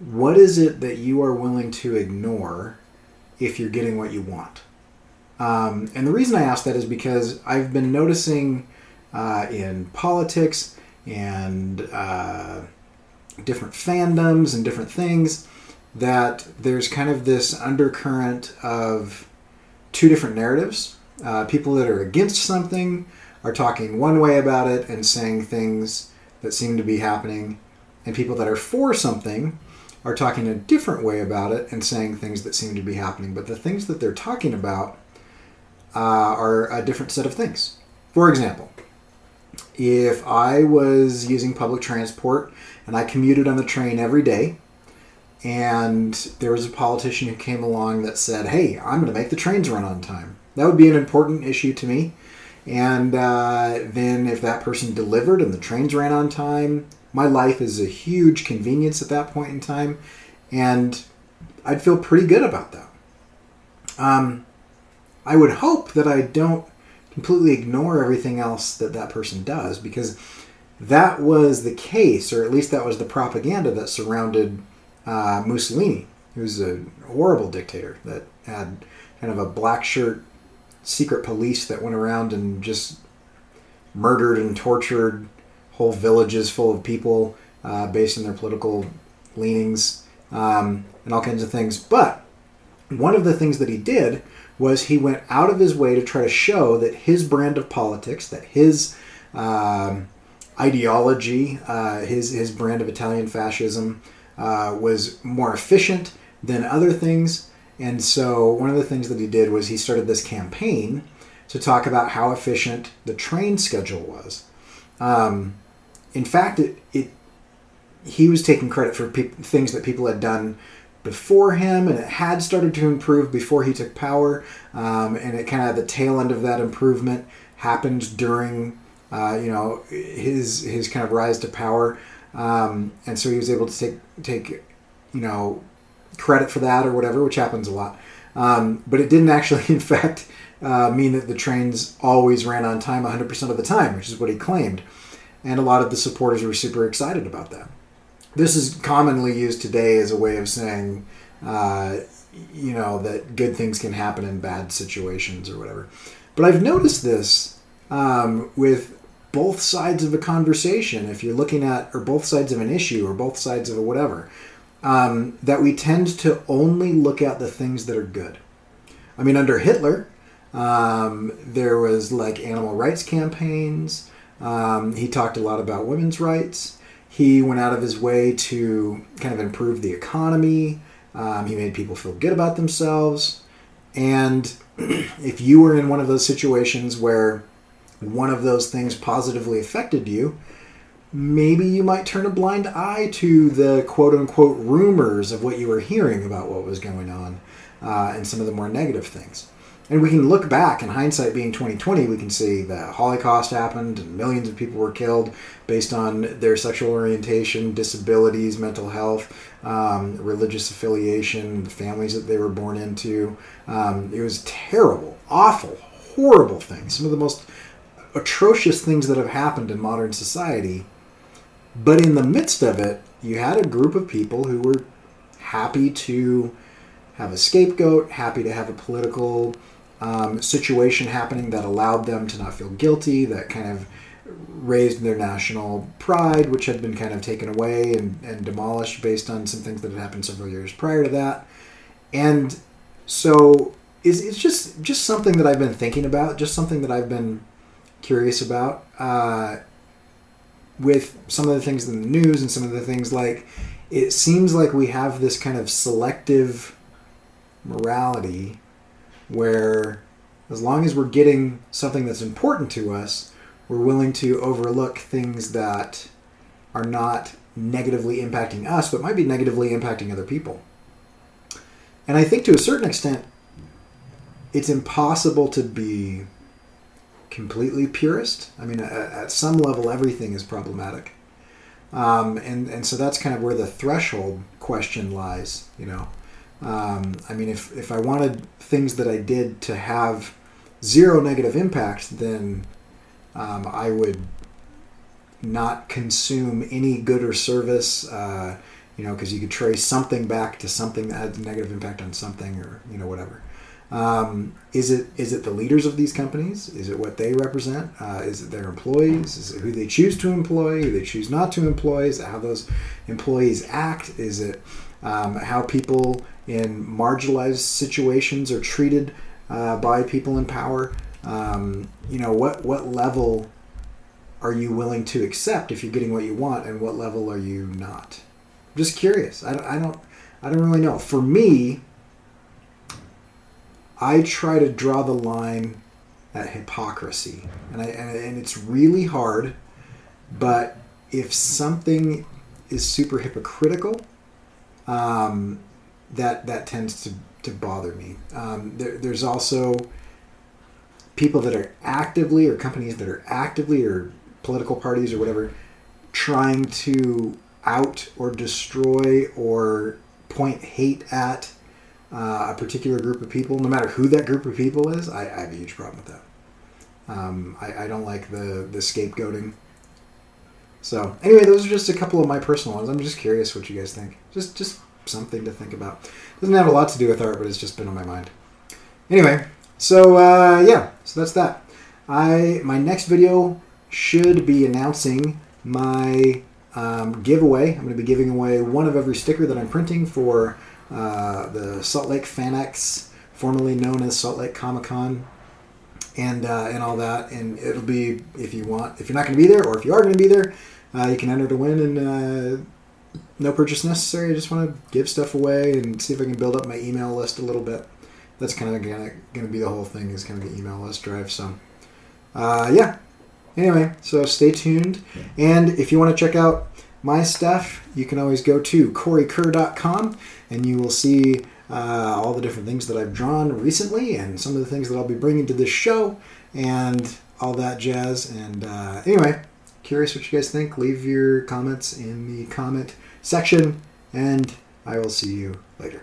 what is it that you are willing to ignore if you're getting what you want? Um, and the reason I ask that is because I've been noticing uh, in politics and uh, different fandoms and different things that there's kind of this undercurrent of two different narratives. Uh, people that are against something are talking one way about it and saying things that seem to be happening, and people that are for something are talking a different way about it and saying things that seem to be happening. But the things that they're talking about uh, are a different set of things. For example, if I was using public transport and I commuted on the train every day, and there was a politician who came along that said, Hey, I'm going to make the trains run on time. That would be an important issue to me. And uh, then if that person delivered and the trains ran on time, my life is a huge convenience at that point in time. And I'd feel pretty good about that. Um, I would hope that I don't completely ignore everything else that that person does because that was the case, or at least that was the propaganda that surrounded uh, Mussolini, who was a horrible dictator that had kind of a black shirt secret police that went around and just murdered and tortured whole villages full of people uh, based on their political leanings um, and all kinds of things. But one of the things that he did was he went out of his way to try to show that his brand of politics, that his um, ideology, uh, his his brand of Italian fascism, uh, was more efficient than other things. And so one of the things that he did was he started this campaign to talk about how efficient the train schedule was. Um, in fact, it, it he was taking credit for pe- things that people had done before him, and it had started to improve before he took power. Um, and it kind of the tail end of that improvement happened during, uh, you know, his his kind of rise to power. Um, and so he was able to take take, you know, credit for that or whatever, which happens a lot. Um, but it didn't actually, in fact, uh, mean that the trains always ran on time 100% of the time, which is what he claimed. And a lot of the supporters were super excited about that. This is commonly used today as a way of saying, uh, you know, that good things can happen in bad situations or whatever. But I've noticed this um, with both sides of a conversation. If you're looking at, or both sides of an issue, or both sides of a whatever, um, that we tend to only look at the things that are good. I mean, under Hitler, um, there was like animal rights campaigns. Um, he talked a lot about women's rights. He went out of his way to kind of improve the economy. Um, he made people feel good about themselves. And if you were in one of those situations where one of those things positively affected you, maybe you might turn a blind eye to the quote unquote rumors of what you were hearing about what was going on uh, and some of the more negative things. And we can look back, in hindsight being 2020, we can see the Holocaust happened and millions of people were killed based on their sexual orientation, disabilities, mental health, um, religious affiliation, the families that they were born into. Um, it was terrible, awful, horrible things. Some of the most atrocious things that have happened in modern society. But in the midst of it, you had a group of people who were happy to have a scapegoat, happy to have a political um, situation happening that allowed them to not feel guilty, that kind of raised their national pride, which had been kind of taken away and, and demolished based on some things that had happened several years prior to that. And so it's, it's just just something that I've been thinking about, just something that I've been curious about. Uh, with some of the things in the news and some of the things like it seems like we have this kind of selective morality where as long as we're getting something that's important to us, we're willing to overlook things that are not negatively impacting us, but might be negatively impacting other people. And I think to a certain extent, it's impossible to be completely purist. I mean, at, some level, everything is problematic. Um, and, and so that's kind of where the threshold question lies, you know. Um, I mean, if, if I wanted things that I did to have zero negative impact, then um, I would not consume any good or service, uh, you know, because you could trace something back to something that had a negative impact on something, or you know, whatever. Um, is it is it the leaders of these companies? Is it what they represent? Uh, is it their employees? Is it who they choose to employ? Who they choose not to employ? Is it how those employees act? Is it um, how people in marginalized situations are treated uh, by people in power? Um, you know what what level are you willing to accept if you're getting what you want, and what level are you not? I'm just curious. I don't, I don't I don't really know. For me, I try to draw the line at hypocrisy, and I and, and it's really hard. But if something is super hypocritical, um, that that tends to to bother me. Um, there, there's also people that are actively, or companies that are actively, or political parties, or whatever, trying to out or destroy or point hate at uh, a particular group of people, no matter who that group of people is, I, I have a huge problem with that. Um, I, I, don't like the the scapegoating. So anyway, those are just a couple of my personal ones. I'm just curious what you guys think. Just just something to think about. Doesn't have a lot to do with art, but it's just been on my mind. Anyway, so uh, yeah, so that's that. I my next video should be announcing my um, giveaway. I'm going to be giving away one of every sticker that I'm printing for uh, the Salt Lake FanX, formerly known as Salt Lake Comic Con, and uh, and all that. And it'll be if you want, if you're not going to be there, or if you are going to be there, uh, you can enter to win. And uh, no purchase necessary. I just want to give stuff away and see if I can build up my email list a little bit. That's kind of going to be the whole thing is kind of the email list drive. So uh, yeah. Anyway, so stay tuned. And if you want to check out my stuff, you can always go to CoreyKerr.com and you will see uh, all the different things that I've drawn recently and some of the things that I'll be bringing to this show and all that jazz. And uh, anyway, Curious what you guys think. Leave your comments in the comment section, and I will see you later.